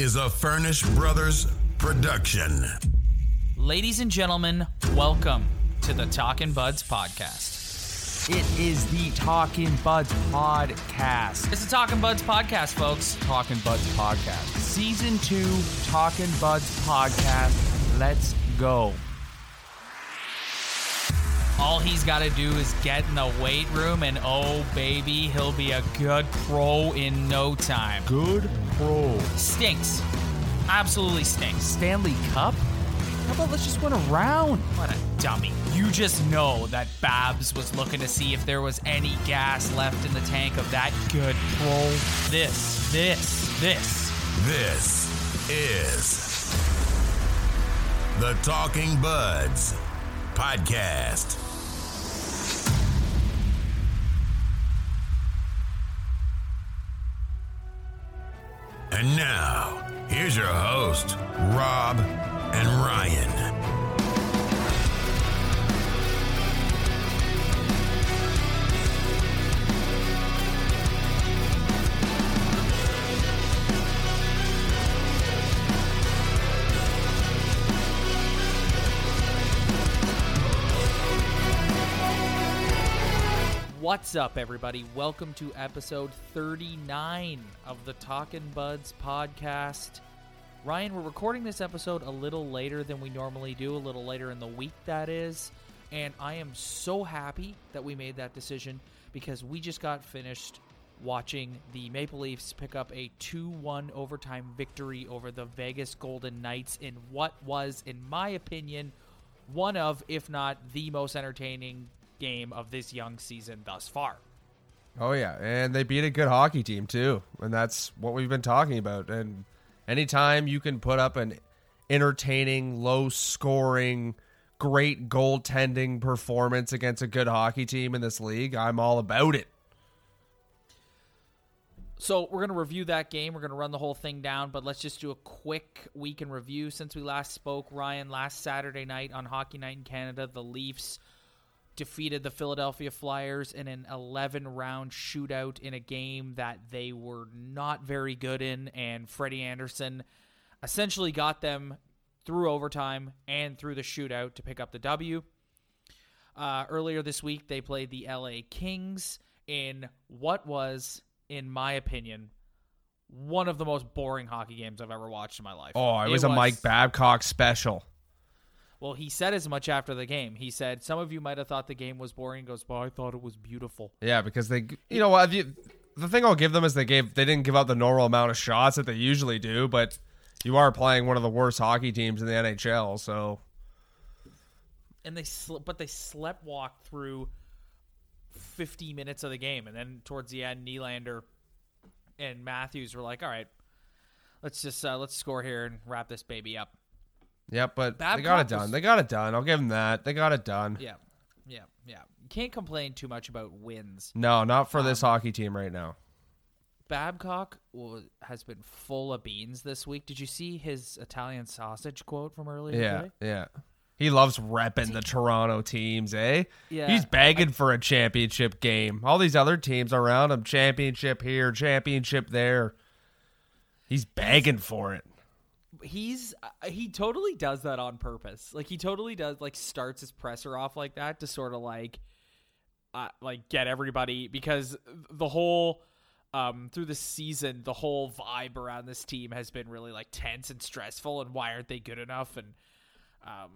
Is a Furnish Brothers production. Ladies and gentlemen, welcome to the Talkin' Buds podcast. It is the Talking Buds podcast. It's the Talkin' Buds podcast, folks. Talking Buds podcast. Season 2 Talking Buds podcast. Let's go. All he's got to do is get in the weight room, and oh, baby, he'll be a good pro in no time. Good pro. Stinks. Absolutely stinks. Stanley Cup? How about let's just win a round? What a dummy. You just know that Babs was looking to see if there was any gas left in the tank of that good pro. This, this, this. This is the Talking Buds podcast. And now, here's your host, Rob and Ryan. What's up, everybody? Welcome to episode 39 of the Talkin' Buds podcast. Ryan, we're recording this episode a little later than we normally do, a little later in the week, that is. And I am so happy that we made that decision because we just got finished watching the Maple Leafs pick up a 2 1 overtime victory over the Vegas Golden Knights in what was, in my opinion, one of, if not the most entertaining game of this young season thus far. Oh yeah, and they beat a good hockey team too, and that's what we've been talking about. And anytime you can put up an entertaining, low-scoring, great goaltending performance against a good hockey team in this league, I'm all about it. So we're going to review that game. We're going to run the whole thing down, but let's just do a quick week in review. Since we last spoke, Ryan, last Saturday night on Hockey Night in Canada, the Leafs defeated the Philadelphia Flyers in an 11 round shootout in a game that they were not very good in, and Freddie Andersen essentially got them through overtime and through the shootout to pick up the W. Uh, earlier this week, they played the LA Kings in what was, in my opinion, one of the most boring hockey games I've ever watched in my life. Oh, it was a Mike Babcock special. Well, he said as much after the game. He said, "Some of you might have thought the game was boring." He goes, "Well, I thought it was beautiful." Yeah, because they, you know what? The thing I'll give them is they gave they didn't give out the normal amount of shots that they usually do, but you are playing one of the worst hockey teams in the NHL, so And they, sl- but they slept walked through fifty minutes of the game, and then towards the end, Nylander and Matthews were like, "All right, let's just uh, let's score here and wrap this baby up." Yep, but they got it done. was- They got it done. I'll give them that. They got it done. Yeah, yeah, yeah. You can't complain too much about wins. No, not for this Um, hockey team right now. Babcock has been full of beans this week. Did you see his Italian sausage quote from earlier Yeah, today? yeah. He loves repping the Toronto teams, eh? Yeah, He's begging for a championship game. All these other teams around him, championship here, championship there. He's begging for it. He's uh, he totally does that on purpose. Like he totally does like starts his presser off like that to sort of like uh, like get everybody because the whole um through the season the whole vibe around this team has been really like tense and stressful and why aren't they good enough and um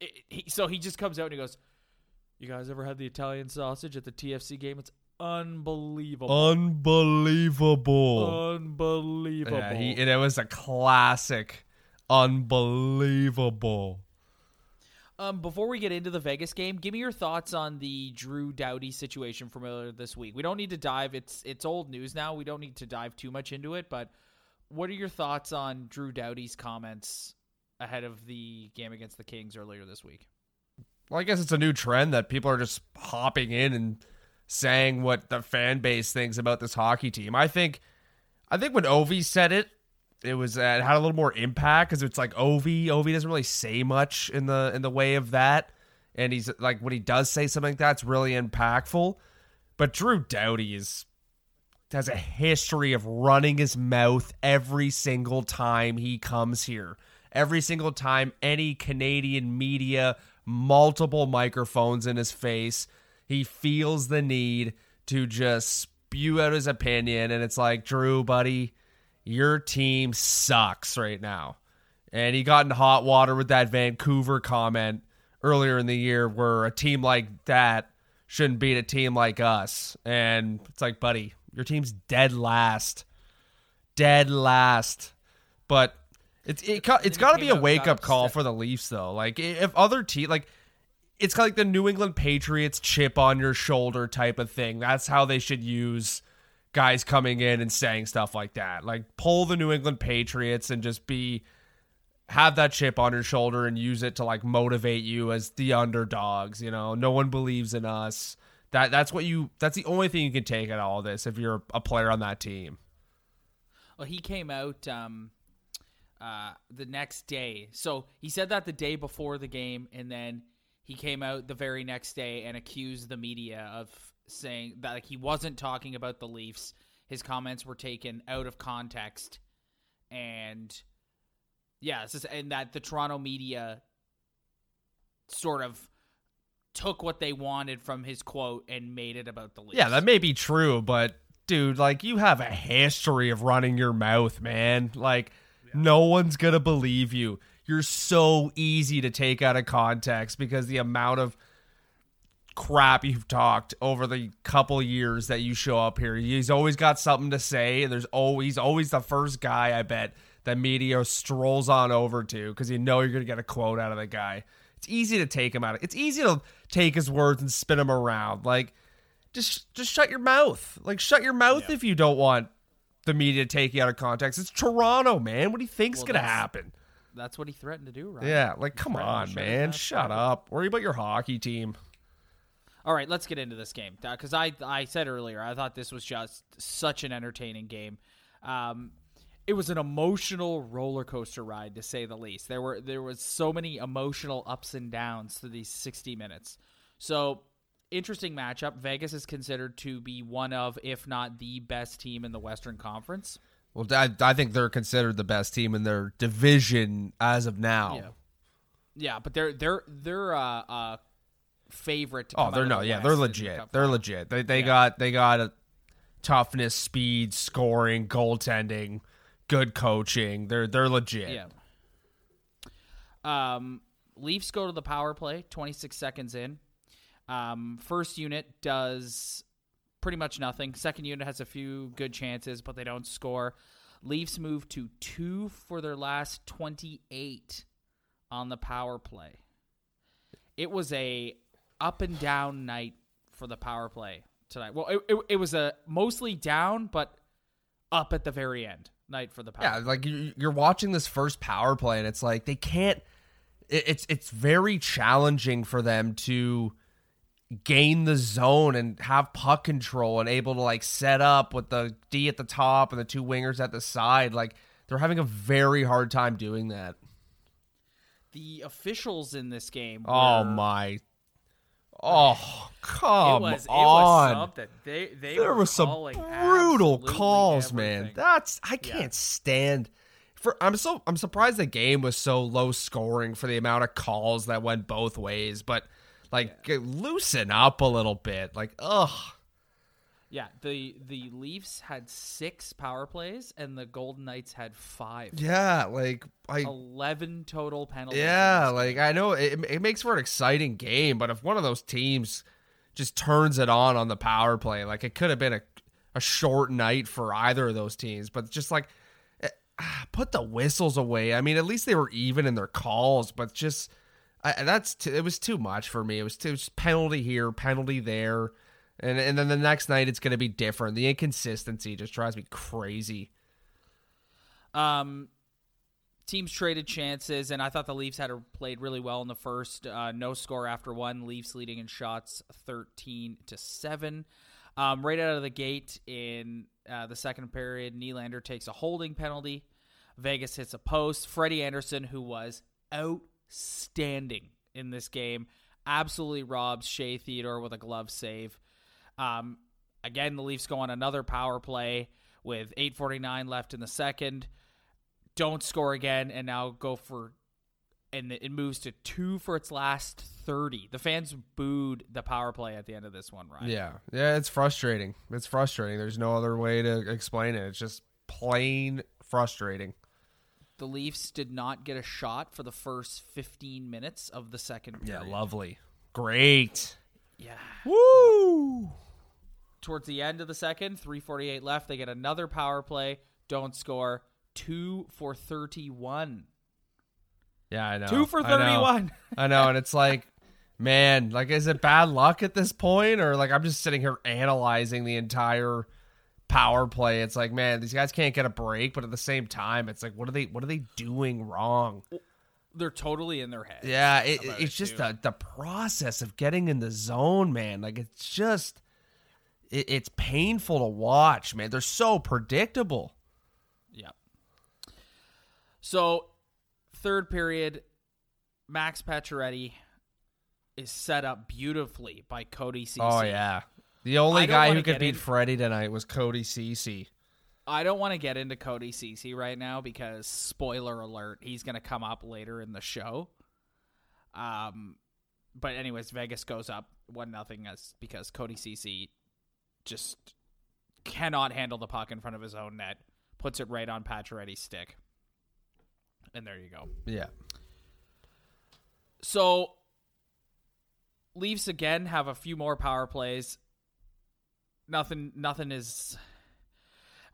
it, he, so he just comes out and he goes you guys ever had the Italian sausage at the TFC game it's unbelievable Unbelievable. unbelievable Yeah, he, and it was a classic. Unbelievable. Um, before we get into the Vegas game, give me your thoughts on the Drew Doughty situation from earlier this week. We don't need to dive; it's it's old news now. We don't need to dive too much into it. But what are your thoughts on Drew Doughty's comments ahead of the game against the Kings earlier this week? Well, I guess it's a new trend that people are just hopping in and saying what the fan base thinks about this hockey team. I think, I think when Ovi said it, it was uh, it had a little more impact because it's like Ovi. Ovi doesn't really say much in the in the way of that, and he's like when he does say something like that, it's really impactful. But Drew Doughty is has a history of running his mouth every single time he comes here. Every single time any Canadian media, multiple microphones in his face, he feels the need to just spew out his opinion. And it's like, Drew, buddy, your team sucks right now. And he got in hot water with that Vancouver comment earlier in the year where a team like that shouldn't beat a team like us. And it's like, buddy, your team's dead last. Dead last. But it's it, it's got to be a wake up call for the Leafs though. Like if other team like it's kind of like the New England Patriots chip on your shoulder type of thing. That's how they should use guys coming in and saying stuff like that. Like pull the New England Patriots and just be have that chip on your shoulder and use it to like motivate you as the underdogs, you know. No one believes in us. That that's what you that's the only thing you can take out of all this if you're a player on that team. Well, he came out um uh the next day. So he said that the day before the game and then he came out the very next day and accused the media of saying that like he wasn't talking about the Leafs. His comments were taken out of context and yeah, just, and that the Toronto media sort of took what they wanted from his quote and made it about the Leafs. Yeah, that may be true, but dude, like you have a history of running your mouth, man. Like yeah. no one's going to believe you. You're so easy to take out of context because the amount of crap you've talked over the couple years that you show up here. He's always got something to say. There's always always the first guy I bet that media strolls on over to because you know you're going to get a quote out of the guy. It's easy to take him out. Of, it's easy to take his words and spin them around. Like, just just shut your mouth. Like, shut your mouth yeah. if you don't want the media to take you out of context. It's Toronto, man. What do you think's well, going to happen? That's what he threatened to do, right? Yeah, like, come on, man. Shut up. Worry about your hockey team. All right, let's get into this game because I I said earlier I thought this was just such an entertaining game. Um, it was an emotional roller coaster ride to say the least. There were there was so many emotional ups and downs to these 60 minutes. So, interesting matchup. Vegas is considered to be one of if not the best team in the Western Conference. Well, I, I think they're considered the best team in their division as of now. Yeah. Yeah, but they're they're they're uh, uh favorite. oh, they're no, the yeah, they're legit. They're legit. They they yeah. got they got a toughness, speed, scoring, goaltending good coaching. They're they're legit. Yeah. Um, Leafs go to the power play. Twenty six seconds in. Um, first unit does pretty much nothing. Second unit has a few good chances, but they don't score. Leafs move to two for their last twenty eight on the power play. It was a up and down night for the power play tonight. Well, it, it, it was a mostly down, but up at the very end night for the power. Yeah, like you're watching this first power play, and it's like they can't. It's it's very challenging for them to gain the zone and have puck control and able to like set up with the D at the top and the two wingers at the side. Like they're having a very hard time doing that. The officials in this game. oh my Oh come it was, it on! Was something. They, they there was some brutal calls, everything. man. That's I can't yeah. stand. For I'm so I'm surprised the game was so low scoring for the amount of calls that went both ways. But like, yeah. loosen up a little bit. Like, ugh. Yeah, the the Leafs had six power plays and the Golden Knights had five. Yeah, like I eleven total penalties. Yeah, like I know it, it makes for an exciting game, but if one of those teams just turns it on on the power play, like it could have been a a short night for either of those teams. But just like eh, put the whistles away. I mean, at least they were even in their calls, but just I, that's t- it was too much for me. It was, too, it penalty here, penalty there and and then the next night it's going to be different. The inconsistency just drives me crazy. Um, teams traded chances, and I thought the Leafs had played really well in the first. Uh, no score after one. Leafs leading in shots, thirteen to seven. Um, right out of the gate in uh, the second period, Nylander takes a holding penalty. Vegas hits a post. Freddie Andersen, who was outstanding in this game, absolutely robs Shea Theodore with a glove save. Um, again, the Leafs go on another power play with 8:49 left in the second. Don't score again, and now go for, and it moves to two for its last 30. The fans booed the power play at the end of this one, right? Yeah, yeah, it's frustrating. It's frustrating. There's no other way to explain it. It's just plain frustrating. The Leafs did not get a shot for the first 15 minutes of the second period. Yeah, lovely, great. Yeah. Woo! Towards the end of the second, 348 left, they get another power play, don't score. 2 for 31. Yeah, I know. 2 for I know. 31. I know, and it's like, man, like, is it bad luck at this point, or like I'm just sitting here analyzing the entire power play? It's like, man, these guys can't get a break, but at the same time, it's like, what are they, what are they doing wrong? They're totally in their head. Yeah, it, it's it, just too. the the process of getting in the zone, man. Like it's just, it, it's painful to watch, man. They're so predictable. Yeah. So, third period, Max Pacioretty is set up beautifully by Cody Ceci. Oh yeah, the only guy who could beat in- Freddie tonight was Cody Ceci. I don't want to get into Cody Ceci right now because spoiler alert, he's going to come up later in the show. Um, but anyways, Vegas goes up one nothing as because Cody Ceci just cannot handle the puck in front of his own net, puts it right on Pacioretty's stick, and there you go. Yeah, So Leafs again have a few more power plays. Nothing nothing is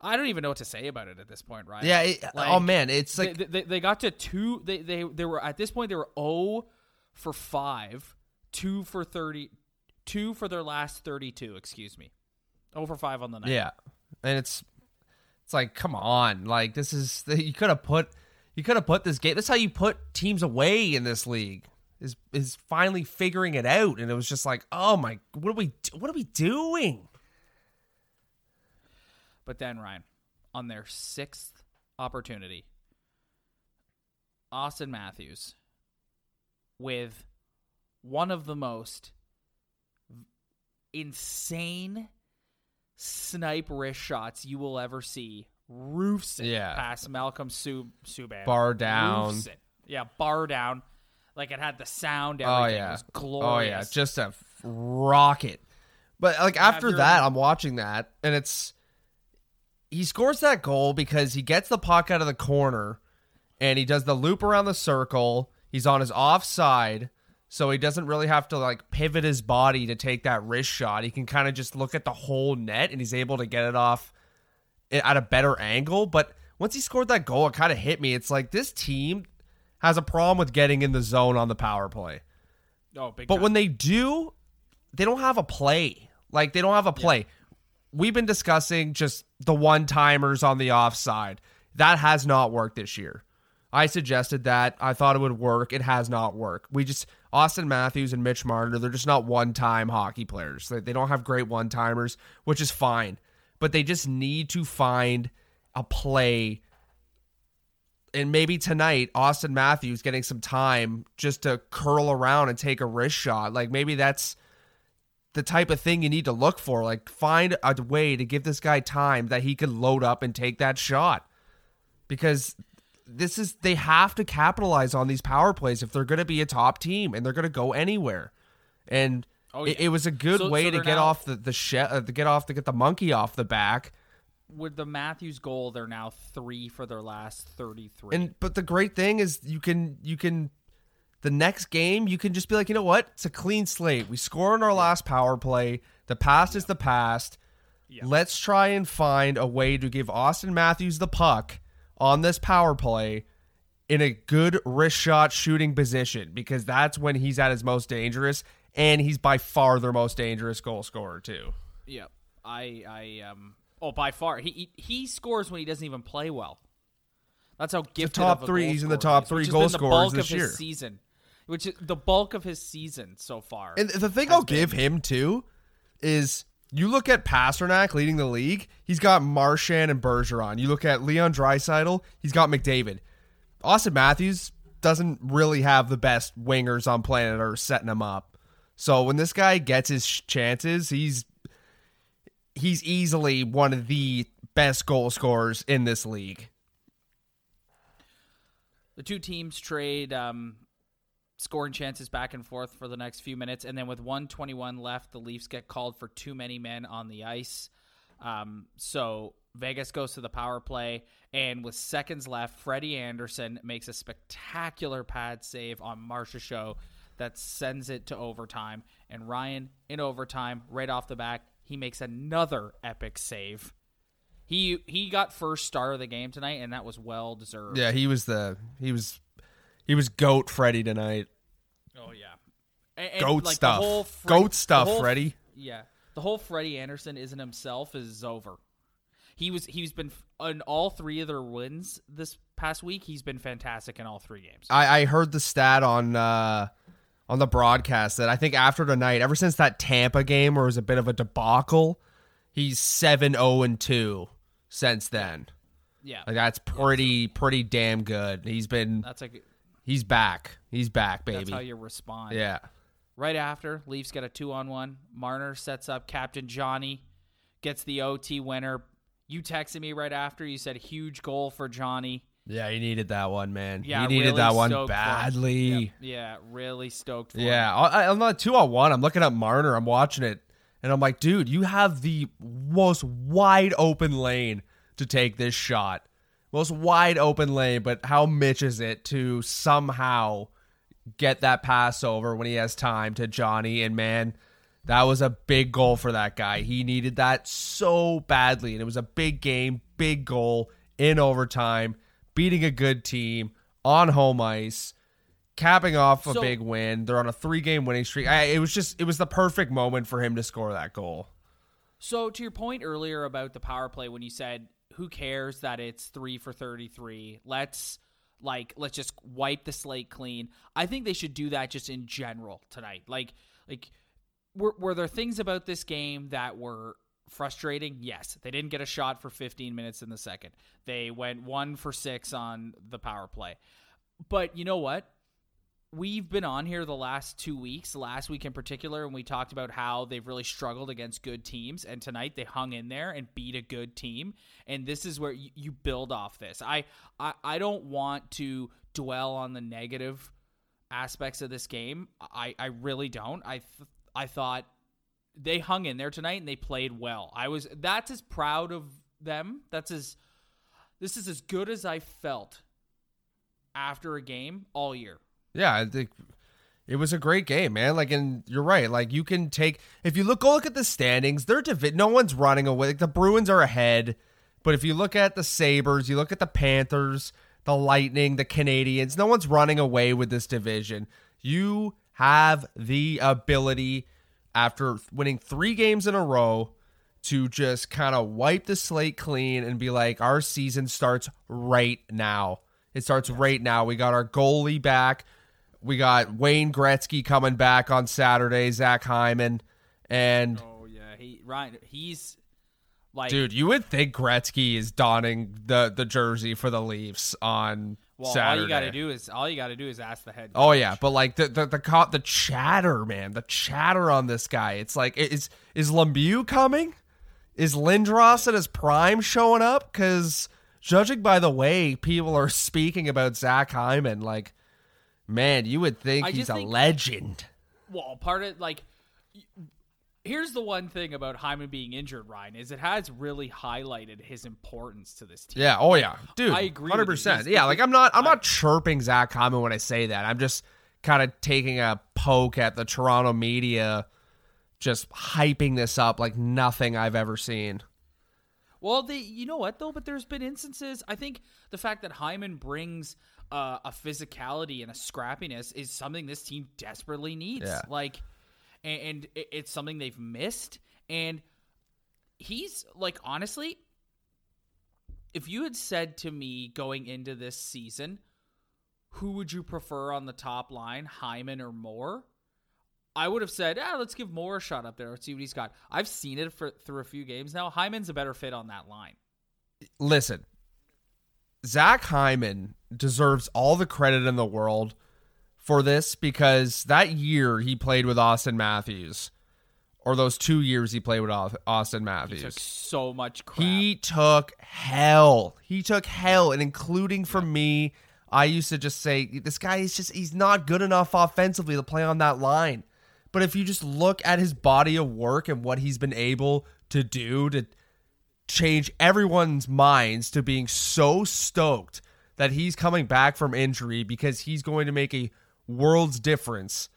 I don't even know what to say about it at this point, right? yeah. It, oh, Like, oh man, it's like they, they, they got to two they, they they were at this point they were 0 for 5, 2 for 30 2 for their last 32, excuse me. 0 for 5 on the night. Yeah, and it's it's like come on, like this is you could have put you could have put this game. That's how you put teams away in this league. Is is finally figuring it out, and it was just like, oh my, what are we what are we doing? But then Ryan, on their sixth opportunity, Auston Matthews with one of the most insane snipe wrist shots you will ever see. Roofs it Yeah. past Malcolm Sub- Subban. Bar down. Yeah, bar down. Like it had the sound. Oh yeah, It was oh glorious. yeah, just a f- rocket. But like after After- that, I'm watching that, and it's he scores that goal because he gets the puck out of the corner, and he does the loop around the circle. He's on his offside, so he doesn't really have to like pivot his body to take that wrist shot. He can kind of just look at the whole net, and he's able to get it off eh, at a better angle. But once he scored that goal, it kind of hit me. It's like this team has a problem with getting in the zone on the power play. oh, big But time. when they do, they don't have a play. Like they don't have a play. We've been discussing just the one timers on the offside. That has not worked this year. I suggested that. I thought it would work. It has not worked. We just Auston Matthews and Mitch Marner, they're just not one-time hockey players. They, don't have great one-timers, which is fine. But they just need to find a play and maybe tonight Auston Matthews getting some time just to curl around and take a wrist shot. Like maybe that's the type of thing you need to look for. Like find a way to give this guy time that he can load up and take that shot. Because this is they have to capitalize on these power plays if they're going to be a top team and they're going to go anywhere. And Oh, it, yeah. it was a good So- way so to get now- off the the she- uh, to get off to get the monkey off the back. with the Matthews goal, they're now three for their last thirty-three. And but the great thing is you can you can the next game you can just be like, you know what? It's a clean slate. We score on our last power play. The past is the past. Let's try and find a way to give Auston Matthews the puck on this power play in a good wrist shot shooting position because that's when he's at his most dangerous and he's by far their most dangerous goal scorer too. Yeah, I, I, um, oh, by far, he he he scores when he doesn't even play well. That's how gifted. top of a three- he's in the top three goal the scorers this year. season, which is the bulk of his season so far. And the thing I'll give him too is you look at Pastrnak leading the league, he's got Marchand and Bergeron. You look at Leon Draisaitl, he's got McDavid. Auston Matthews doesn't really have the best wingers on planet Earth setting him up. So when this guy gets his chances, he's he's easily one of the best goal scorers in this league. The two teams trade um, scoring chances back and forth for the next few minutes, and then with 121 left, the Leafs get called for too many men on the ice. Um, so Vegas goes to the power play, and with seconds left, Freddie Andersen makes a spectacular pad save on Marchessault that sends it to overtime. And Ryan, in overtime, right off the back, he makes another epic save. He he got first star of the game tonight, and that was well deserved. Yeah, he was the he was he was goat Freddie tonight. Oh yeah, And- and, Goat like, stuff. Fre- Goat stuff, whole- Freddie. Yeah, the whole Freddie Andersen isn't himself is over. He was he's been in all three of their wins this past week. He's been fantastic in all three games. I, I heard the stat on uh, on the broadcast that I think after tonight, ever since that Tampa game where it was a bit of a debacle, he's 7-0 and two since then. yeah, Like that's pretty pretty damn good. He's been that's like he's back. He's back, baby. that's how you respond. yeah. Right after Leafs get a two on one, Marner sets up Captain Johnny, gets the OT winner. You texted me right after. You said huge goal for Johnny. Yeah, he needed that one, man. Yeah, he needed really that one stoked for him. badly. Yep. Yeah, really stoked. Yeah, I, I'm not two on one. I'm looking at Marner. I'm watching it, and I'm like, dude, you have the most wide open lane to take this shot. Most wide open lane, but how Mitch is it to somehow get that pass over when he has time to Johnny? And man, that was a big goal for that guy. He needed that so badly, and it was a big game, big goal in overtime, beating a good team on home ice capping off a So- big win. They're on a three game winning streak. I, it was just it was the perfect moment for him to score that goal. So to your point earlier about the power play when you said who cares that it's 3 for 33, let's like let's just wipe the slate clean. I think they should do that just in general tonight. Like like were were there things about this game that were frustrating? Yes. They didn't get a shot for 15 minutes in the second. They went 1 for 6 on the power play. But you know what? We've been on here the last two weeks, last week in particular, and we talked about how they've really struggled against good teams. And tonight they hung in there and beat a good team. And this is where you, you build off this. I, I I don't want to dwell on the negative aspects of this game. I, I really don't. I th- I thought they hung in there tonight and they played well. I was that's as proud of them. That's as this is as good as I felt after a game all year. Yeah, I think it was a great game, man. Like, and you're right. Like, you can take if you look, go look at the standings. They're divi- no one's running away. Like, the Bruins are ahead, but if you look at the Sabres, you look at the Panthers, the Lightning, the Canadiens. No one's running away with this division. You have the ability after winning three games in a row to just kind of wipe the slate clean and be like, our season starts right now. It starts right now. We got our goalie back. We got Wayne Gretzky coming back on Saturday, Zach Hyman. And Oh yeah, he Ryan. He's like dude, you would think Gretzky is donning the, the jersey for the Leafs on Well, Saturday. all you got to do is all you got to do is ask the head. Oh yeah, but like the the the co- the chatter, man, the chatter on this guy. It's like is is Lemieux coming? Is Lindros at his prime showing up? Because judging by the way people are speaking about Zach Hyman, like man, you would think I he's a think- legend. Well, part of like, here's the one thing about Hyman being injured, Ryan, is it has really highlighted his importance to this team. Yeah. Oh yeah, dude. I agree. Hundred percent. He's- Yeah. Like I'm not. I'm not chirping Zach Hyman when I say that. I'm just kind of taking a poke at the Toronto media, just hyping this up like nothing I've ever seen. Well, they, you know what though? But there's been instances. I think the fact that Hyman brings uh, a physicality and a scrappiness is something this team desperately needs. Yeah. Like, and, and it's something they've missed. And he's like, honestly, if you had said to me going into this season, who would you prefer on the top line, Hyman or Moore? I would have said, ah, let's give Moore a shot up there. Let's see what he's got. I've seen it for through a few games now. Hyman's a better fit on that line. Listen, Zach Hyman deserves all the credit in the world for this because that year he played with Auston Matthews, or those two years he played with Au- Auston He Matthews. took so much crap. He took hell. He took hell, and including from me, I used to just say this guy is just he's not good enough offensively to play on that line. But if you just look at his body of work and what he's been able to do to change everyone's minds to being so stoked that he's coming back from injury because he's going to make a world's difference.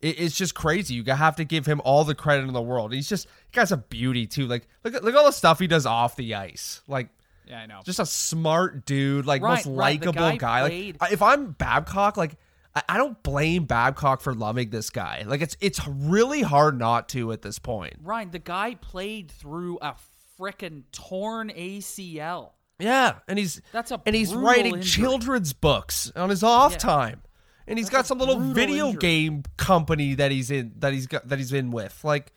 It's just crazy. You have to give him all the credit in the world. He's just he guy's a beauty too. Like look at look at all the stuff he does off the ice. Like yeah, I know. just a smart dude, like Right, most right, likable guy guy. Like if I'm Babcock, like I, I don't blame Babcock for loving this guy. Like it's it's really hard not to at this point. Ryan, the guy played through a frickin' torn ACL. Yeah, and he's That's a and he's writing injury. children's books on his off Yeah. time, and he's That's got some little video injury. game company that he's in that he's got that he's in with. Like,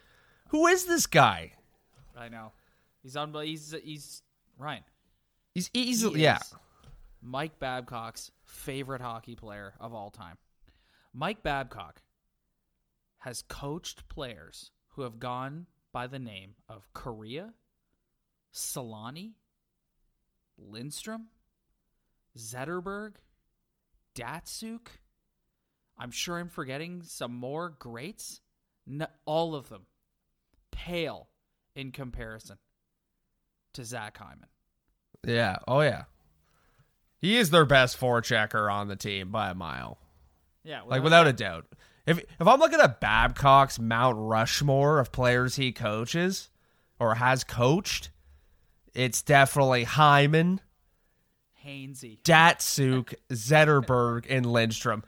who is this guy? I know. He's on. But He's he's Ryan. He's he easily yeah. Mike Babcock's favorite hockey player of all time. Mike Babcock has coached players who have gone by the name of Kariya, Selanne, Lindstrom, Zetterberg, Datsyuk. I'm sure I'm forgetting some more greats. No, all of them pale in comparison to Zach Hyman. Yeah. Oh yeah. He is their best forechecker on the team by a mile. Yeah, like without a doubt. If if I'm looking at Babcock's Mount Rushmore of players he coaches or has coached, it's definitely Hyman, Hainsey. Datsyuk, Zetterberg, and Lindstrom.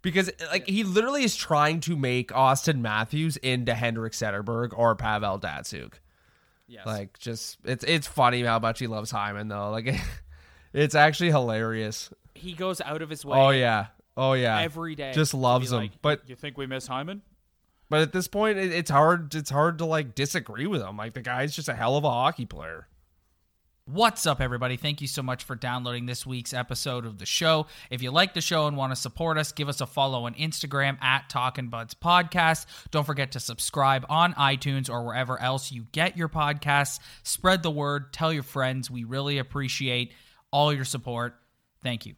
Because like he literally is trying to make Auston Matthews into Henrik Zetterberg or Pavel Datsyuk. Yes. Like just it's it's funny how much he loves Hyman though. Like it's actually hilarious. he goes out of his way. Oh yeah. Oh yeah. Every day. Just loves him. like, But you think we miss Hyman? But at this point, it, it's hard. It's hard to like disagree with him. Like the guy's just a hell of a hockey player. What's up, everybody? Thank you so much for downloading this week's episode of the show. If you like the show and want to support us, give us a follow on Instagram at Talkin' Buds Podcast. Don't forget to subscribe on iTunes or wherever else you get your podcasts. Spread the word, tell your friends. We really appreciate all your support. Thank you.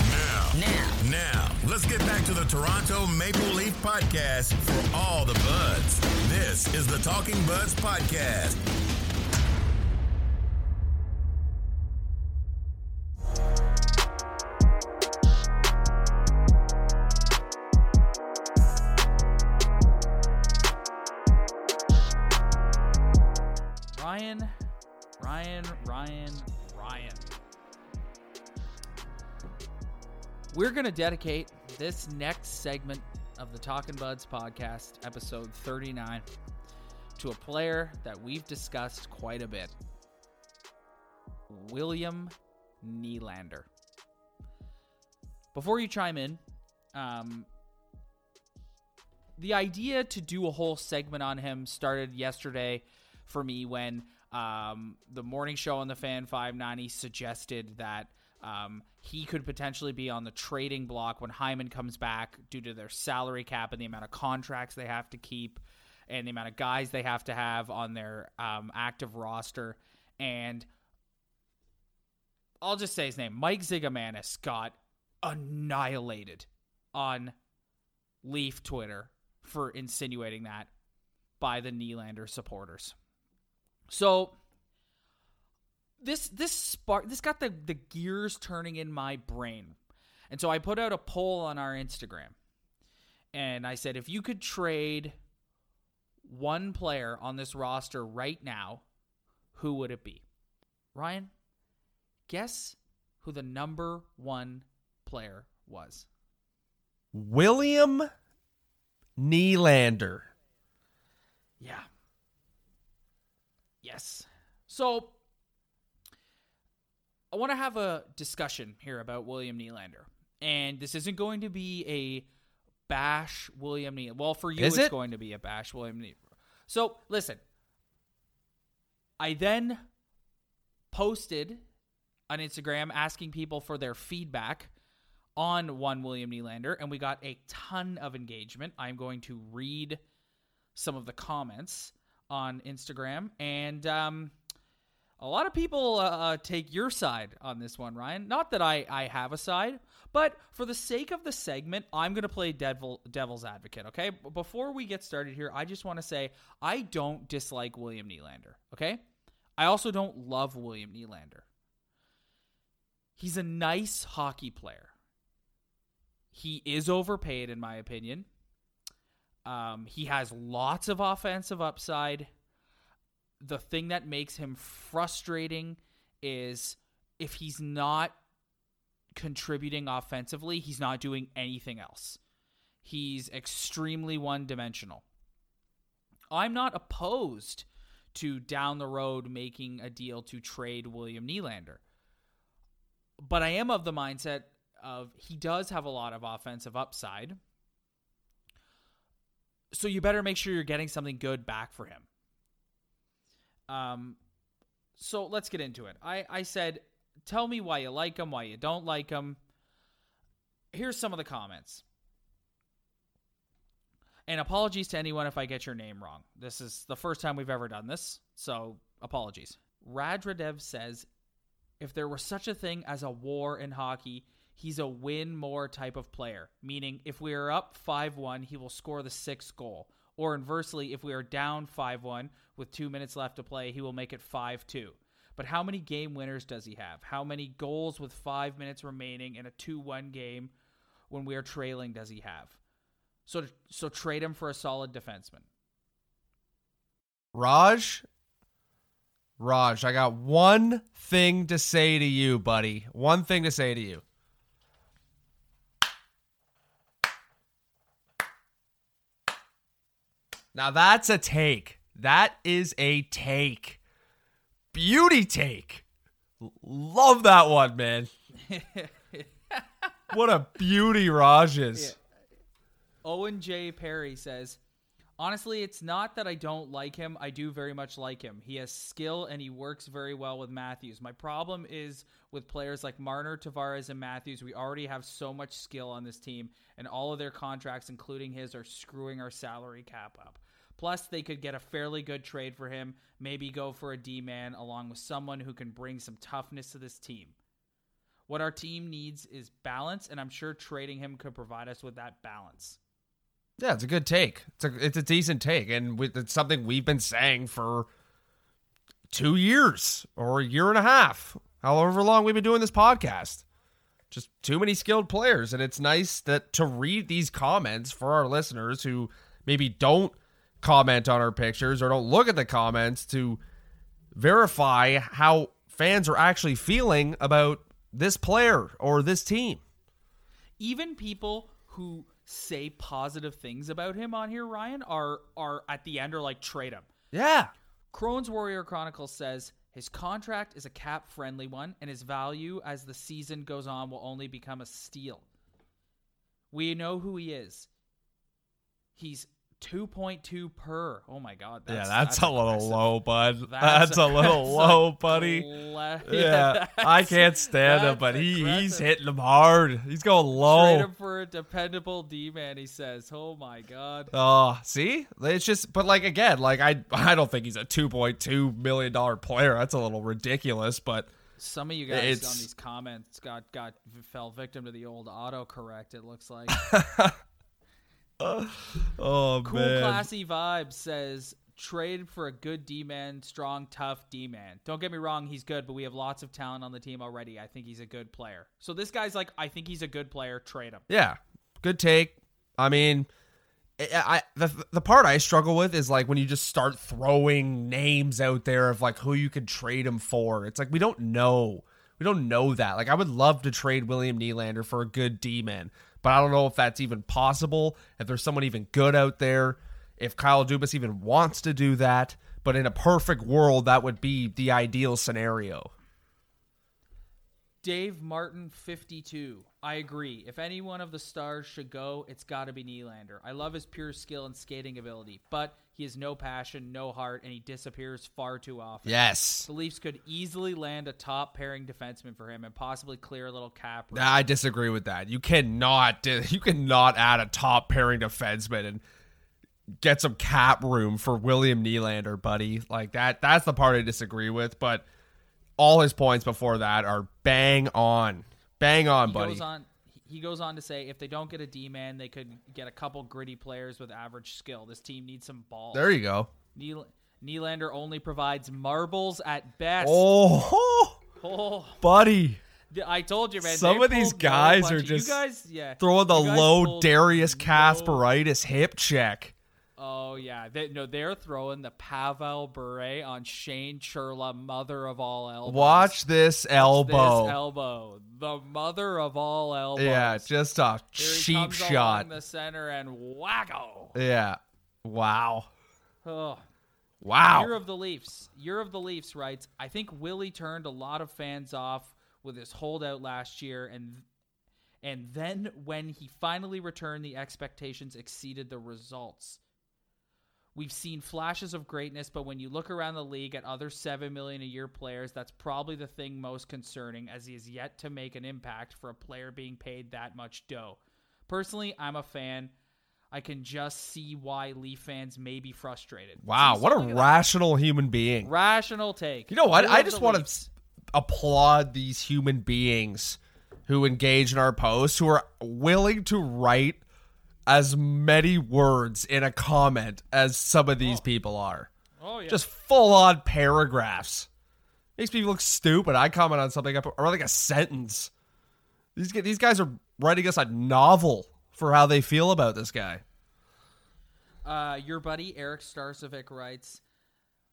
Now, now, let's get back to the Toronto Maple Leaf podcast for all the buds. This is the Talking Buds podcast. Ryan, Ryan, Ryan, Ryan. We're going to dedicate this next segment of the Talking Buds podcast, episode 39, to a player that we've discussed quite a bit William Nylander. Before you chime in, um, the idea to do a whole segment on him started yesterday for me when um, the morning show on the Fan 590 suggested that um, he could potentially be on the trading block when Hyman comes back due to their salary cap and the amount of contracts they have to keep and the amount of guys they have to have on their um, active roster. And I'll just say his name Mike Zigomanis got annihilated on Leaf Twitter for insinuating that by the Nylander supporters. So this this spark this got the the gears turning in my brain. And so I put out a poll on our Instagram. And I said if you could trade one player on this roster right now, who would it be? Ryan, guess who the number 1 player was. William Nylander. Yeah. Yes. So I want to have a discussion here about William Nylander. And this isn't going to be a bash William Nylander. Well, for you, Is it's it? going to be a bash William Nylander. So, listen. I then posted on Instagram asking people for their feedback on one William Nylander, and we got a ton of engagement. I'm going to read some of the comments on Instagram, and um, a lot of people uh, uh, take your side on this one, Ryan. Not that I, I have a side, but for the sake of the segment, I'm going to play devil, devil's advocate, okay? Before we get started here, I just want to say I don't dislike William Nylander, okay? I also don't love William Nylander. He's a nice hockey player. He is overpaid, in my opinion. Um, he has lots of offensive upside. The thing that makes him frustrating is if he's not contributing offensively, he's not doing anything else. He's extremely one dimensional. I'm not opposed to down the road making a deal to trade William Nylander. But I am of the mindset of he does have a lot of offensive upside. So you better make sure you're getting something good back for him. Um so let's get into it. I I said tell me why you like him, why you don't like him. Here's some of the comments. And apologies to anyone if I get your name wrong. This is the first time we've ever done this, so apologies. Radradev says if there were such a thing as a war in hockey, he's a win more type of player. Meaning, if we are up 5 1, he will score the sixth goal. Or inversely, if we are down 5 1 with two minutes left to play, he will make it 5 2. But how many game winners does he have? How many goals with five minutes remaining in a 2 1 game when we are trailing does he have? So, so trade him for a solid defenseman. Raj, Raj, I got one thing to say to you, buddy. One thing to say to you. Now that's a take. That is a take. Beauty take. Love that one, man. what a beauty Raj is. Owen J. Perry says, Honestly, it's not that I don't like him. I do very much like him. He has skill and he works very well with Matthews. My problem is with players like Marner, Tavares, and Matthews. We already have so much skill on this team, and all of their contracts, including his, are screwing our salary cap up. Plus, they could get a fairly good trade for him, maybe go for a D man along with someone who can bring some toughness to this team. What our team needs is balance, and I'm sure trading him could provide us with that balance. Yeah, it's a good take. It's a it's a decent take, and it's something we've been saying for two years or a year and a half, however long we've been doing this podcast. Just too many skilled players, and it's nice that to read these comments for our listeners who maybe don't comment on our pictures or don't look at the comments to verify how fans are actually feeling about this player or this team. even people who say positive things about him on here, Ryan, are are at the end are like trade him. Yeah. Crohn's Warrior Chronicles says his contract is a cap friendly one, and his value as the season goes on will only become a steal. We know who he is. He's 2.2 per. Oh my god. That's, yeah, that's, a little low, bud. That's- That's, a little that's low, buddy. Yeah, I can't stand him, but he he's hitting him hard. He's going Trade low. him for a dependable D man, he says. Oh my god. Oh, see, it's just, but like again, like I I don't think he's a two point two million dollar player. That's a little ridiculous, but Some of you guys It's- on these comments got got fell victim to the old autocorrect. It looks like oh cool, man, classy vibe says trade for a good D man, strong, tough D man. Don't get me wrong, he's good, but we have lots of talent on the team already. I think he's a good player. So this guy's like, I think he's a good player. Trade him. yeah, good take. I mean. I, the the part I struggle with is like when you just start throwing names out there of like who you could trade him for. It's like we don't know. We don't know that. Like I would love to trade William Nylander for a good D man, but I don't know if that's even possible. If there's someone even good out there, if Kyle Dubas even wants to do that. But in a perfect world, that would be the ideal scenario. Dave Martin, 52. I agree. If any one of the stars should go, it's got to be Nylander. I love his pure skill and skating ability, but he has no passion, no heart, and he disappears far too often. Yes. The Leafs could easily land a top pairing defenseman for him and possibly clear a little cap. room. I disagree with that. You cannot you cannot add a top pairing defenseman and get some cap room for William Nylander, buddy. Like that that's the part I disagree with, but all his points before that are bang on. Bang on, he buddy. goes on. He goes on to say, if they don't get a D man, they could get a couple gritty players with average skill. This team needs some balls. There you go. Nyl- Nylander only provides marbles at best. Oh, Oh, buddy. I told you, man. Some of these guys are punches. You just guys, yeah, Throwing the low Darius no- Kasparaitis hip check. Oh yeah, they, no, they're throwing the Pavel Bure on Shane Churla, mother of all elbows. Watch this This elbow. elbow, the mother of all elbows. yeah, just a Here he cheap comes shot. the center and wacko. Yeah. Wow. Oh. Wow. Year of the Leafs. Year of the Leafs writes, I think Willie turned a lot of fans off with his holdout last year and and then when he finally returned the expectations exceeded the results. We've seen flashes of greatness, but when you look around the league at other 7 million a year players, that's probably the thing most concerning as he has yet to make an impact for a player being paid that much dough. Personally, I'm a fan. I can just see why Leaf fans may be frustrated. wow. What a at that. rational human being. Rational take. You know what? Year I just want Leafs. to applaud these human beings who engage in our posts who are willing to write as many words in a comment as some of these people are. Oh yeah. Just full on paragraphs. Makes me look stupid. I comment on something, I put- or like a sentence. These these guys are writing us a novel for how they feel about this guy. Uh, your buddy Eric Starcevic writes,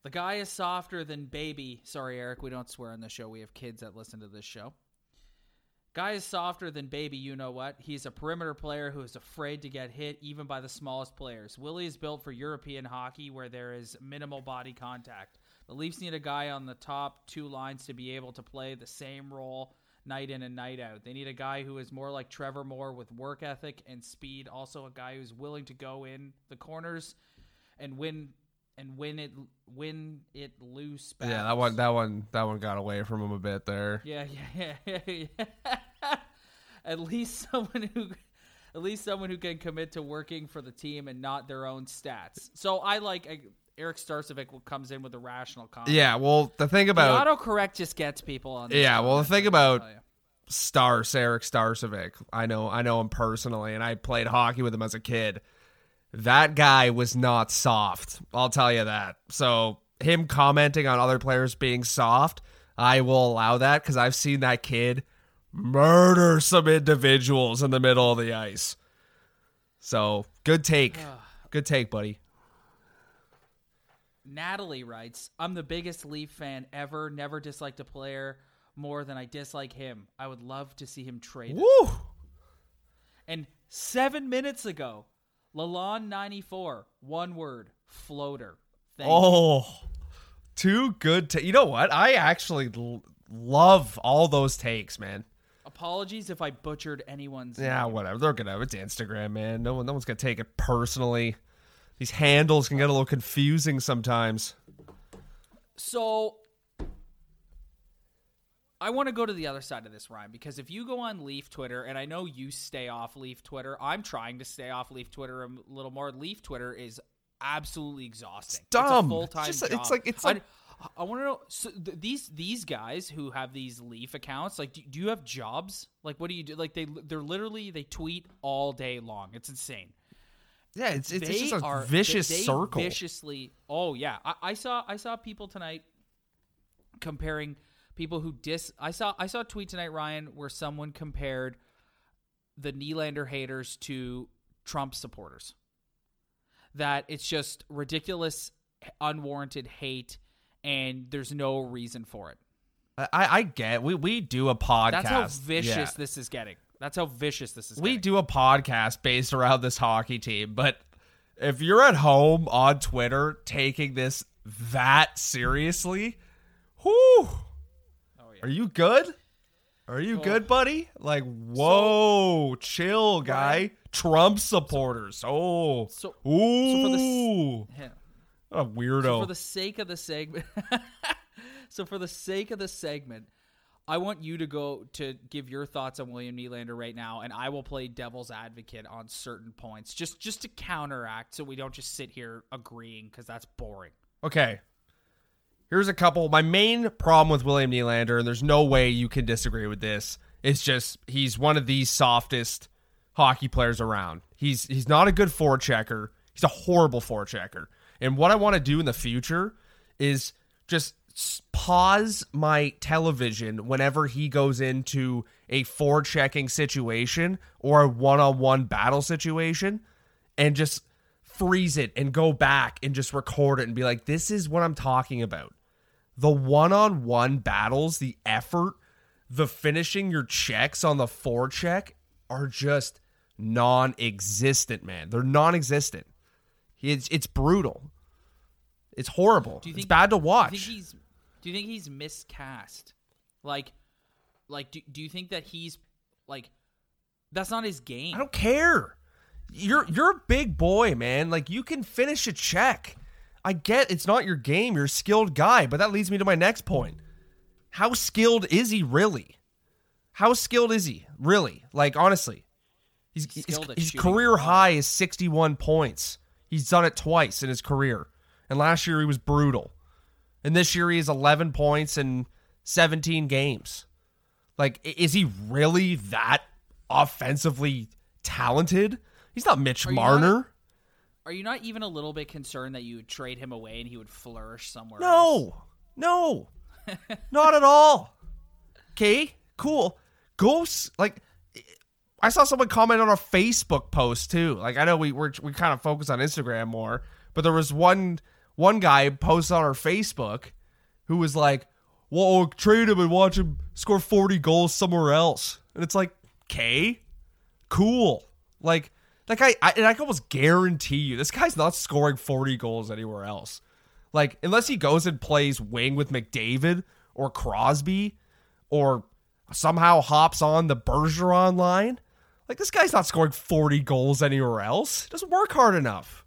"The guy is softer than baby." Sorry, Eric, we don't swear on the show. We have kids that listen to this show. Guy is softer than baby. You know what? He's a perimeter player who is afraid to get hit even by the smallest players. Willie is built for European hockey where there is minimal body contact. The Leafs need a guy on the top two lines to be able to play the same role night in and night out. They need a guy who is more like Trevor Moore with work ethic and speed. Also, a guy who's willing to go in the corners and win and win it win it loose. Yeah, that one that one that one got away from him a bit there. Yeah, yeah, yeah, yeah. at least someone who, at least someone who can commit to working for the team and not their own stats. So I like uh, Eric Starcevic comes in with a rational comment. Yeah, well, the thing about the autocorrect just gets people on. Yeah, well, the thing about. Stars, Eric Starcevic, I know I know him personally, and I played hockey with him as a kid. That guy was not soft. I'll tell you that. So him commenting on other players being soft, I will allow that because I've seen that kid murder some individuals in the middle of the ice. So good take, good take, buddy. Natalie writes, I'm the biggest Leaf fan ever. Never disliked a player more than I dislike him. I would love to see him traded. Woo! And seven minutes ago, Lalonde 94, one word, floater. Thank you. Oh, two good. Ta- you know what? I actually l- love all those takes, man. Apologies if I butchered anyone's. Yeah, name. whatever. They're gonna. It's Instagram, man. No one. No one's gonna take it personally. These handles can get a little confusing sometimes. So I want to go to the other side of this, Ryan, because if you go on Leaf Twitter, and I know you stay off Leaf Twitter, I'm trying to stay off Leaf Twitter a little more. Leaf Twitter is absolutely exhausting. dumb. It's a full time It's it's like- it's I- like- I, want to know so th- these these guys who have these Leaf accounts. Like, do, do you have jobs? Like, what do you do? Like, they they're literally they tweet all day long. It's insane Yeah, it's it's, it's just a are vicious they, they circle. Viciously, oh yeah, I, I saw I saw people tonight comparing people who dis. I saw I saw a tweet tonight, Ryan, where someone compared the Nylander haters to Trump supporters. That it's just ridiculous, unwarranted hate, and there's no reason for it. I, I get. We we do a podcast. That's how vicious Yeah. this is getting. That's how vicious this is. we getting. do a podcast based around this hockey team, but if you're at home on Twitter taking this that seriously, whoo, are you good? Are you good, buddy? Like, whoa, chill, guy. Trump supporters. Oh, So- ooh, so for the Yeah. what a weirdo. So for the sake of the segment, so for the sake of the segment, I want you to go to give your thoughts on William Nylander right now, and I will play devil's advocate on certain points, just just to counteract, so we don't just sit here agreeing because that's boring. Okay. Here's a couple. My main problem with William Nylander, and there's no way you can disagree with this, is just he's one of the softest hockey players around. He's he's not a good forechecker. He's a horrible forechecker. And what I want to do in the future is just pause my television whenever he goes into a forechecking situation or a one-on-one battle situation and just freeze it and go back and just record it and be like, this is what I'm talking about. The one on one battles, the effort, the finishing your checks on the forecheck are just non existent, man. They're non existent. It's, it's brutal. It's horrible. Do you it's bad to watch. Do you think he's Do you think he's miscast? Like, like do, do you think that he's like that's not his game? I don't care. You're you're a big boy, man. Like you can finish a check. I get it's not your game. You're a skilled guy, but that leads me to my next point. How skilled is he really? How skilled is he really? Like honestly, he's, He's his, skilled at his shooting career high is 61 points. He's done it twice in his career, and last year he was brutal. And this year he has 11 points in 17 games. Like, is he really that offensively talented? He's not Mitch Marner. not Are you not even a little bit concerned that you would trade him away and he would flourish somewhere? else? no, no, not at all. Okay, cool. Ghosts, like, I saw someone comment on a Facebook post too. Like, I know we we're, we kind of focus on Instagram more, but there was one one guy posted on our Facebook who was like, "Well, trade him and watch him score forty goals somewhere else," and it's like, okay, cool. Like that guy, I, and I can almost guarantee you, this guy's not scoring forty goals anywhere else. Like unless he goes and plays wing with McDavid or Crosby, or somehow hops on the Bergeron line. Like this guy's not scoring forty goals anywhere else. Doesn't work hard enough.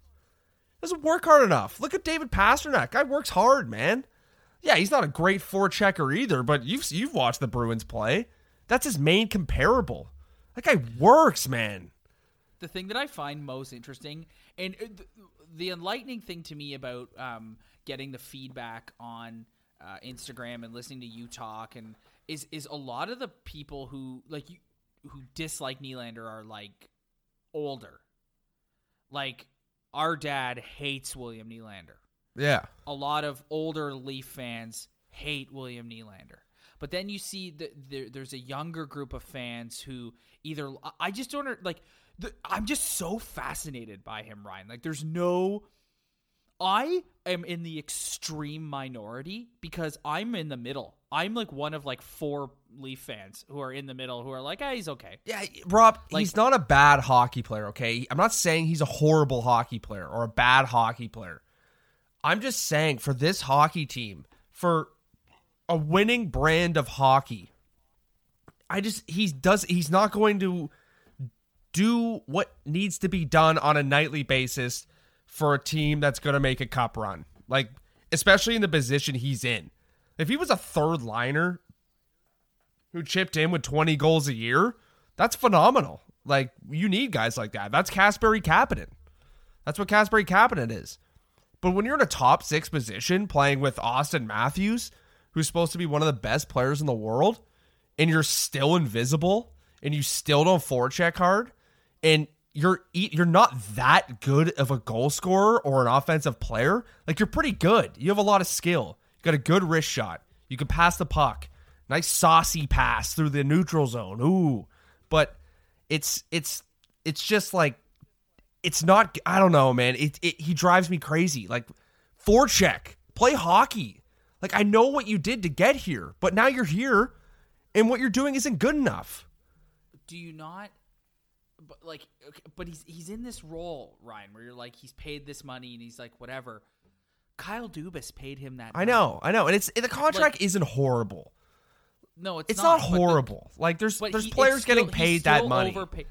Doesn't work hard enough. Look at David Pastrnak. Guy works hard, man. Yeah, he's not a great forechecker either, but you've you've watched the Bruins play. That's his main comparable. That guy works, man. The thing that I find most interesting and uh, th- the enlightening thing to me about um, getting the feedback on uh, Instagram and listening to you talk and is is a lot of the people who like you who dislike Nylander are like older. Like our dad hates William Nylander Yeah. a lot of older Leaf fans hate William Nylander. But then you see that there, there's a younger group of fans who either I just don't like. The, I'm just so fascinated by him, Ryan. Like, there's no. I am in the extreme minority because I'm in the middle. I'm like one of like four Leaf fans who are in the middle who are like, ah, he's okay. Yeah, Rob, Like- he's not a bad hockey player, okay? I'm not saying he's a horrible hockey player or a bad hockey player. I'm just saying for this hockey team, for a winning brand of hockey, I just he does he's not going to do what needs to be done on a nightly basis for a team that's going to make a cup run. Like especially in the position he's in. If he was a third liner who chipped in with 20 goals a year, that's phenomenal. Like you need guys like that. That's Kasperi Kapanen. That's what Kasperi Kapanen is. But when you're in a top six position playing with Auston Matthews, who's supposed to be one of the best players in the world, and you're still invisible and you still don't forecheck hard, and you're you're not that good of a goal scorer or an offensive player, like you're pretty good. You have a lot of skill. You got a good wrist shot. You can pass the puck. Nice saucy pass through the neutral zone. Ooh. But it's it's it's just like it's not I don't know, man. It, it he drives me crazy. Like forecheck, play hockey. Like I know what you did to get here, but now you're here and what you're doing isn't good enough. do you not but like but he's he's in this role ryan where you're like he's paid this money and he's like whatever kyle dubas paid him that I money. know, I know. And it's the contract isn't horrible. No, it's, It's not, the- horrible. like there's there's he- players still- getting paid that money. overpaid.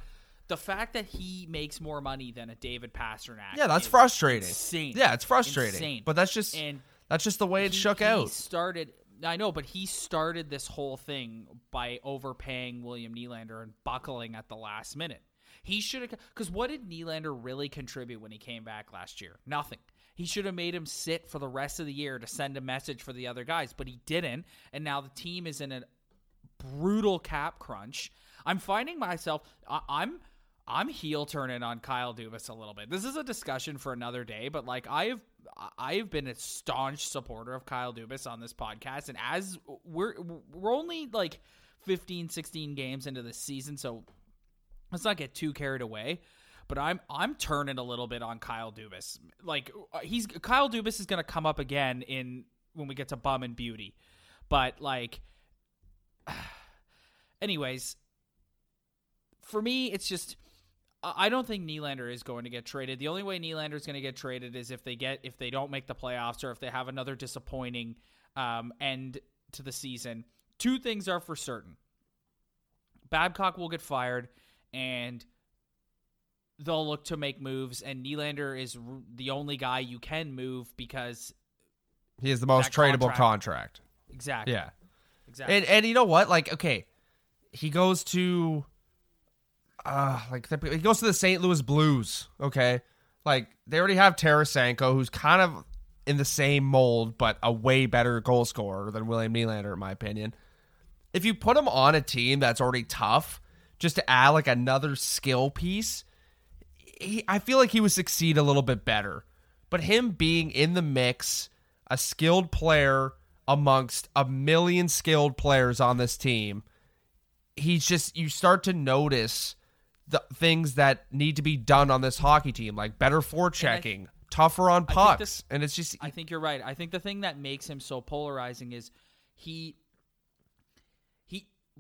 The fact that he makes more money than a David Pastrnak. Yeah, that's frustrating. Insane. Yeah, it's frustrating. Insane. But that's just And that's just the way it he- shook he out. Started. I know, but he started this whole thing by overpaying William Nylander and buckling at the last minute. He should have because what did Nylander really contribute when he came back last year? Nothing. He should have made him sit for the rest of the year to send a message for the other guys, but he didn't. And now the team is in a brutal cap crunch. I'm finding myself. I, I'm. I'm heel turning on Kyle Dubas a little bit. This is a discussion for another day, but like I've I've been a staunch supporter of Kyle Dubas on this podcast and as we're we're only like 15 16 games into the season, so let's not get too carried away. But I'm I'm turning a little bit on Kyle Dubas. Like uh, he's Kyle Dubas is going to come up again in when we get to Bum and Beauty. But like anyways, for me it's just I don't think Nylander is going to get traded. The only way Nylander is going to get traded is if they get if they don't make the playoffs or if they have another disappointing um, end to the season. Two things are for certain: Babcock will get fired, and they'll look to make moves. And Nylander is r- the only guy you can move because He has the most tradable contract. contract. exactly, Yeah. exactly. And and you know what? Like, okay, he goes to, uh, like the, he goes to the St. Louis Blues. Okay, like they already have Tarasenko, who's kind of in the same mold, but a way better goal scorer than William Nylander, in my opinion. If you put him on a team that's already tough, just to add like another skill piece, he, I feel like he would succeed a little bit better. But him being in the mix, a skilled player amongst a million skilled players on this team, he's just you start to notice the things that need to be done on this hockey team, like better forechecking, tougher on pucks, this- and it's just I think you're right. I think the thing that makes him so polarizing is he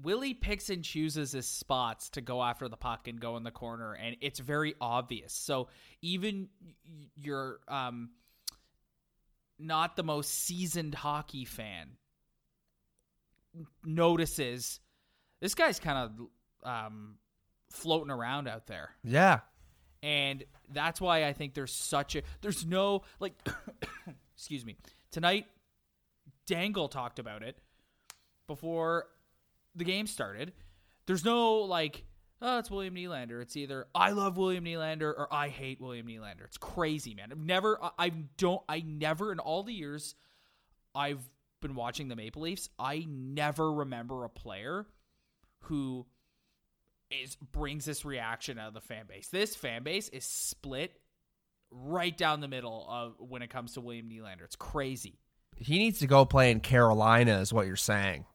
Willie picks and chooses his spots to go after the puck and go in the corner, and it's very obvious. So even your um not the most seasoned hockey fan notices this guy's kind of um floating around out there yeah. and that's why I think there's such a there's no like excuse me tonight Dangle talked about it before the game started there's no like oh it's William Nylander it's either I love William Nylander or I hate William Nylander it's crazy man I've never I, I don't I never in all the years I've been watching the Maple Leafs I never remember a player who is brings this reaction out of the fan base. This fan base is split right down the middle of when it comes to William Nylander. It's crazy. He needs to go play in Carolina, is what you're saying.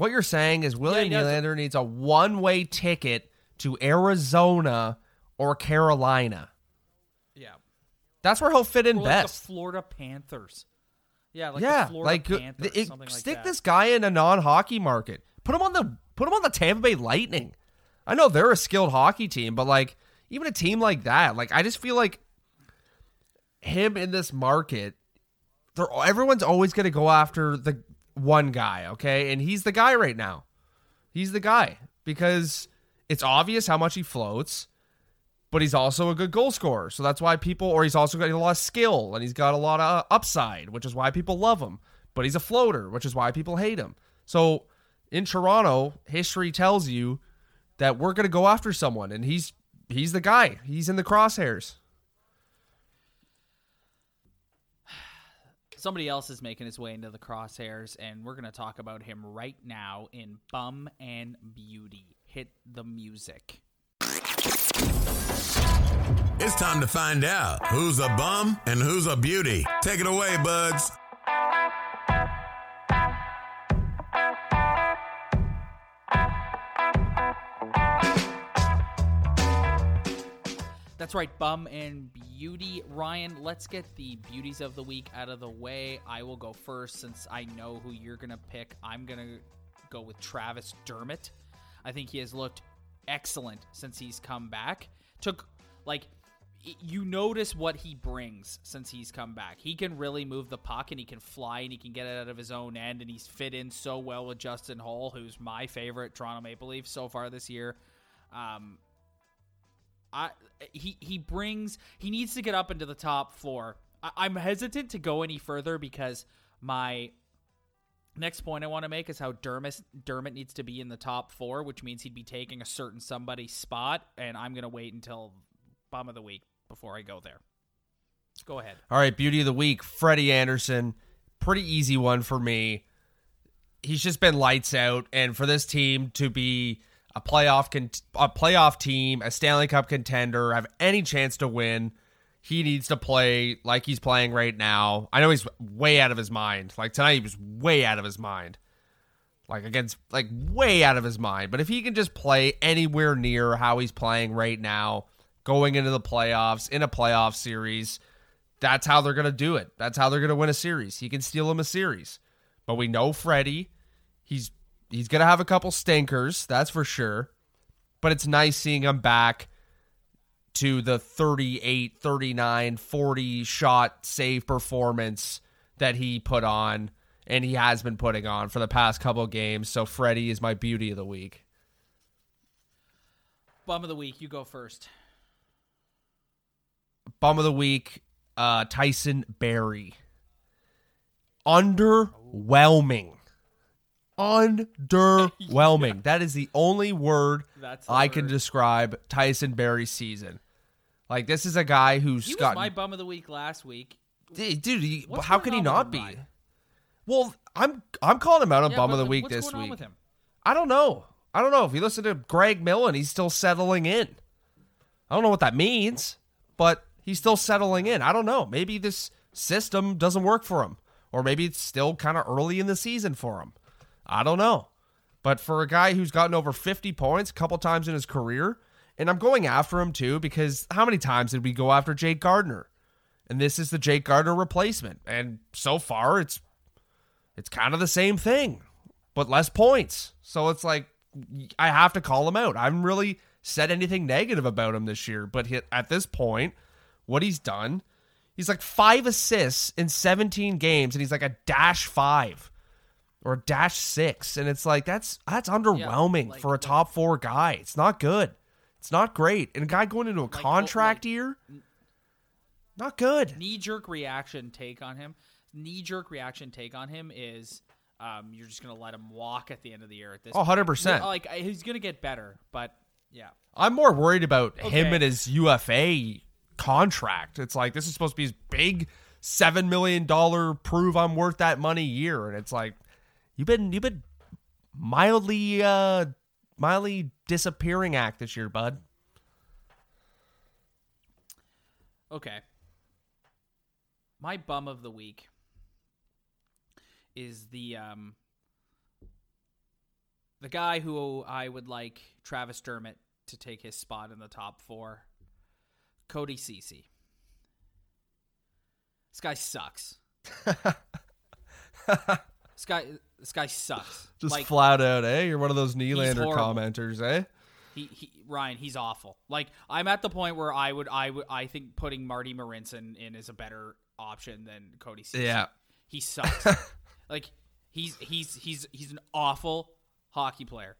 What you're saying is William does. Nylander needs a one way ticket to Arizona or Carolina. Yeah. That's where he'll fit in Or like best. the Florida Panthers. Yeah, like yeah, the Florida like uh, Panthers, it- something like stick that. this guy in a non-hockey market. Put him on the put him on the Tampa Bay Lightning. I know they're a skilled hockey team, but like even a team like that, like I just feel like him in this market, they're everyone's always going to go after the one guy, okay? And he's the guy right now. He's the guy because it's obvious how much he floats, but he's also a good goal scorer. So that's why people, or he's also got a lot of skill and he's got a lot of upside, which is why people love him. But he's a floater, which is why people hate him. So in Toronto, history tells you that we're going to go after someone, and he's he's the guy. He's in the crosshairs. Somebody else is making his way into the crosshairs, and we're going to talk about him right now in Bum and Beauty. Hit the music. It's time to find out who's a bum and who's a beauty. Take it away, buds. That's right, bum and beauty. Ryan, let's get the beauties of the week out of the way. I will go first since I know who you're going to pick. I'm going to go with Travis Dermott. I think he has looked excellent since he's come back. Took, like, you notice what he brings since he's come back. He can really move the puck and he can fly and he can get it out of his own end and he's fit in so well with Justin Holl, who's my favorite Toronto Maple Leaf so far this year. Um, I he he brings he needs to get up into the top four. I, I'm hesitant to go any further because my next point I want to make is how Dermott Dermott needs to be in the top four, which means he'd be taking a certain somebody's spot, and I'm gonna wait until bum of the week before I go there. Go ahead. All right, beauty of the week, Freddie Andersen. Pretty easy one for me. He's just been lights out, and for this team to be a playoff con- a playoff team, a Stanley Cup contender, have any chance to win, he needs to play like he's playing right now. I know he's way out of his mind. Like tonight, he was way out of his mind. Like against, like way out of his mind. But if he can just play anywhere near how he's playing right now, going into the playoffs in a playoff series, that's how they're to do it. That's how they're to win a series. He can steal him a series. But we know Freddie, he's he's going to have a couple stinkers, that's for sure. But it's nice seeing him back to the 38, 39, 40 shot save performance that he put on and he has been putting on for the past couple games. So Freddie is my beauty of the week. Bum of the week, you go first. Bum of the week, uh, Tyson Barrie. Underwhelming. Underwhelming. That is the only word That's the I can describe Tyson Barrie's season. Like this is a guy who's He was got my bum of the week last week. dude. he- how can he not be? Well, I'm I'm calling him out on Yeah, bum of the week what's this going on week. with him? I don't know. I don't know. If you listen to Greg Millen, he's still settling in. I don't know what that means, but he's still settling in. I don't know. Maybe this system doesn't work for him, or maybe it's still kind of early in the season for him. I don't know. But for a guy who's gotten over 50 points a couple times in his career, and I'm going after him too because how many times did we go after Jake Gardiner? And this is the Jake Gardiner replacement. And so far it's it's kind of the same thing, but less points. So it's like I have to call him out. I haven't really said anything negative about him this year, but at this point, what he's done, he's like five assists in 17 games, and he's like a dash five or dash six, and it's like that's that's underwhelming like- for a top four guy. It's not good. It's not great. And a guy going into a Like, contract like- year, not good. knee jerk reaction take on him. Knee jerk reaction take on him is um, you're just gonna let him walk at the end of the year at this. Oh, 100%. Like he's gonna get better, but yeah. I'm more worried about him and his UFA contract. It's like this is supposed to be his big seven million dollar prove I'm worth that money year, and it's like you've been you've been mildly uh mildly disappearing act this year, bud. Okay. My bum of the week is the um the guy who I would like Travis Dermott to take his spot in the top four. Cody Ceci. This guy sucks. this guy this guy sucks. Just like flat out, eh? You're one of those Nylander commenters, eh? he, he Ryan, he's awful. Like I'm at the point where I would I would I think putting Marty Marincin in is a better option than Cody. Yeah. He sucks. like he's he's he's he's an awful hockey player.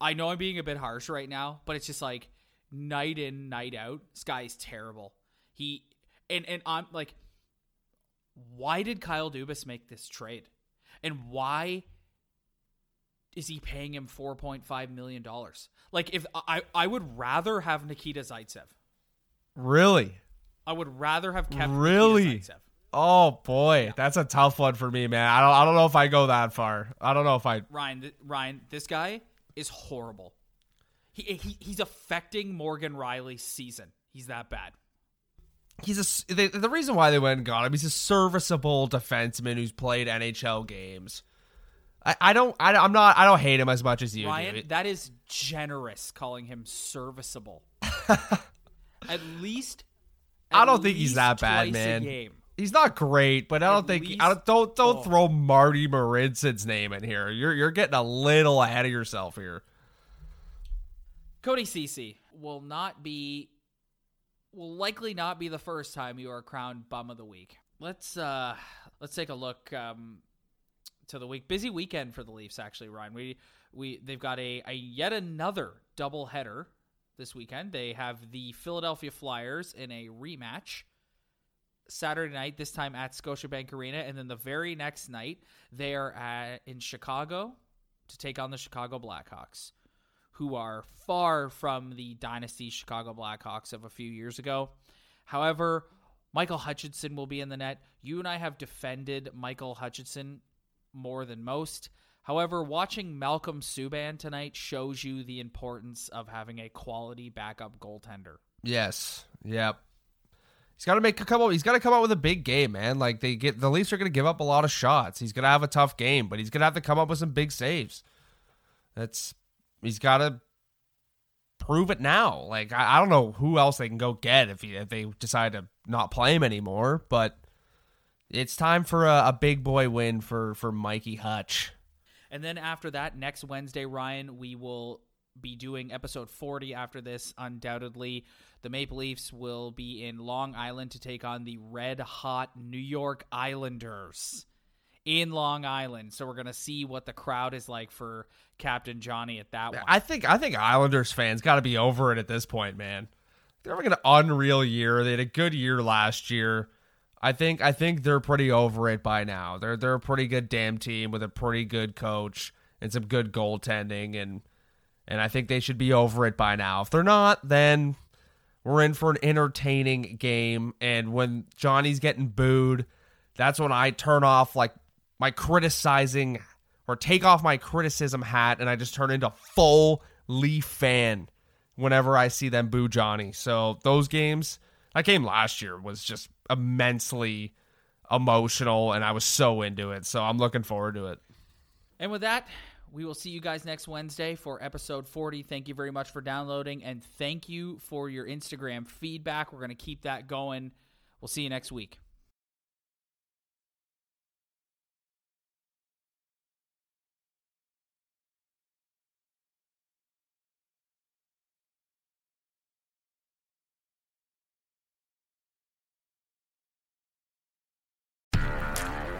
I know I'm being a bit harsh right now, but it's just like night in, night out. This guy is terrible. He and and I'm like why did Kyle Dubas make this trade? And why is he paying him four point five million dollars? Like if I I would rather have Nikita Zaitsev. Really? I would rather have kept Really? Nikita Zaitsev. Oh boy, that's a tough one for me, man. I don't I don't know if I go that far. I don't know if I Ryan, th- Ryan, this guy is horrible. He, he he's affecting Morgan Rielly's season. He's that bad. He's a the, the reason why they went and got him. He's a serviceable defenseman who's played NHL games. I, I don't I, I'm not I don't hate him as much as you Ryan, do. that is generous calling him serviceable. at least I don't think he's that bad, man. He's not great, but I don't At think least- I don't don't, don't oh. throw Marty Marincin's name in here. You're you're getting a little ahead of yourself here. Cody Ceci will not be will likely not be the first time you are crowned bum of the week. Let's uh let's take a look um to the week. Busy weekend for the Leafs actually, Ryan. We we they've got a, a yet another double header this weekend. They have the Philadelphia Flyers in a rematch Saturday night, this time at Scotiabank Arena, and then the very next night they are at, in Chicago to take on the Chicago Blackhawks, who are far from the dynasty Chicago Blackhawks of a few years ago. However, Michael Hutchinson will be in the net. You and I have defended Michael Hutchinson more than most. However, watching Malcolm Subban tonight shows you the importance of having a quality backup goaltender. Yes. Yep. He's got to make a couple. He's got to come out with a big game, man. Like they get the Leafs are going to give up a lot of shots. He's going to have a tough game, but he's going to have to come up with some big saves. That's he's got to prove it now. Like I, I, don't know who else they can go get if, he, if they decide to not play him anymore, but it's time for a, a big boy win for for Mikey Hutch. And then after that, next Wednesday, Ryan, we will be doing episode 40 after this, undoubtedly. The Maple Leafs will be in Long Island to take on the red hot New York Islanders in Long Island. So we're gonna see what the crowd is like for Captain Johnny at that one. I think I think Islanders fans got to be over it at this point, man. They're having an unreal year. They had a good year last year. I think I think they're pretty over it by now. They're they're a pretty good damn team with a pretty good coach and some good goaltending and and I think they should be over it by now. If they're not, then we're in for an entertaining game and when Johnny's getting booed, that's when I turn off like my criticizing or take off my criticism hat and I just turn into full Leaf fan whenever I see them boo Johnny. So those games, that game last year was just immensely emotional and I was so into it. So I'm looking forward to it. And with that, we will see you guys next Wednesday for episode 40. Thank you very much for downloading and thank you for your Instagram feedback. We're going to keep that going. We'll see you next week.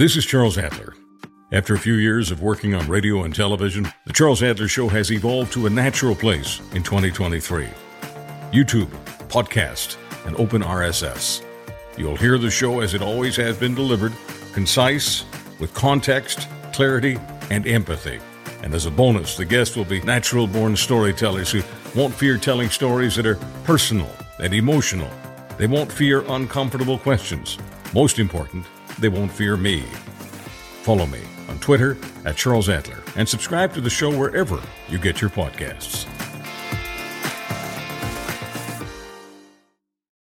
This is Charles Adler. After a few years of working on radio and television, The Charles Adler Show has evolved to a natural place in 2023. YouTube, podcast, and open RSS. You'll hear the show as it always has been delivered, concise, with context, clarity, and empathy. And as a bonus, the guests will be natural born storytellers who won't fear telling stories that are personal and emotional. They won't fear uncomfortable questions. Most important, they won't fear me. Follow me on Twitter at Charles Adler and subscribe to the show wherever you get your podcasts.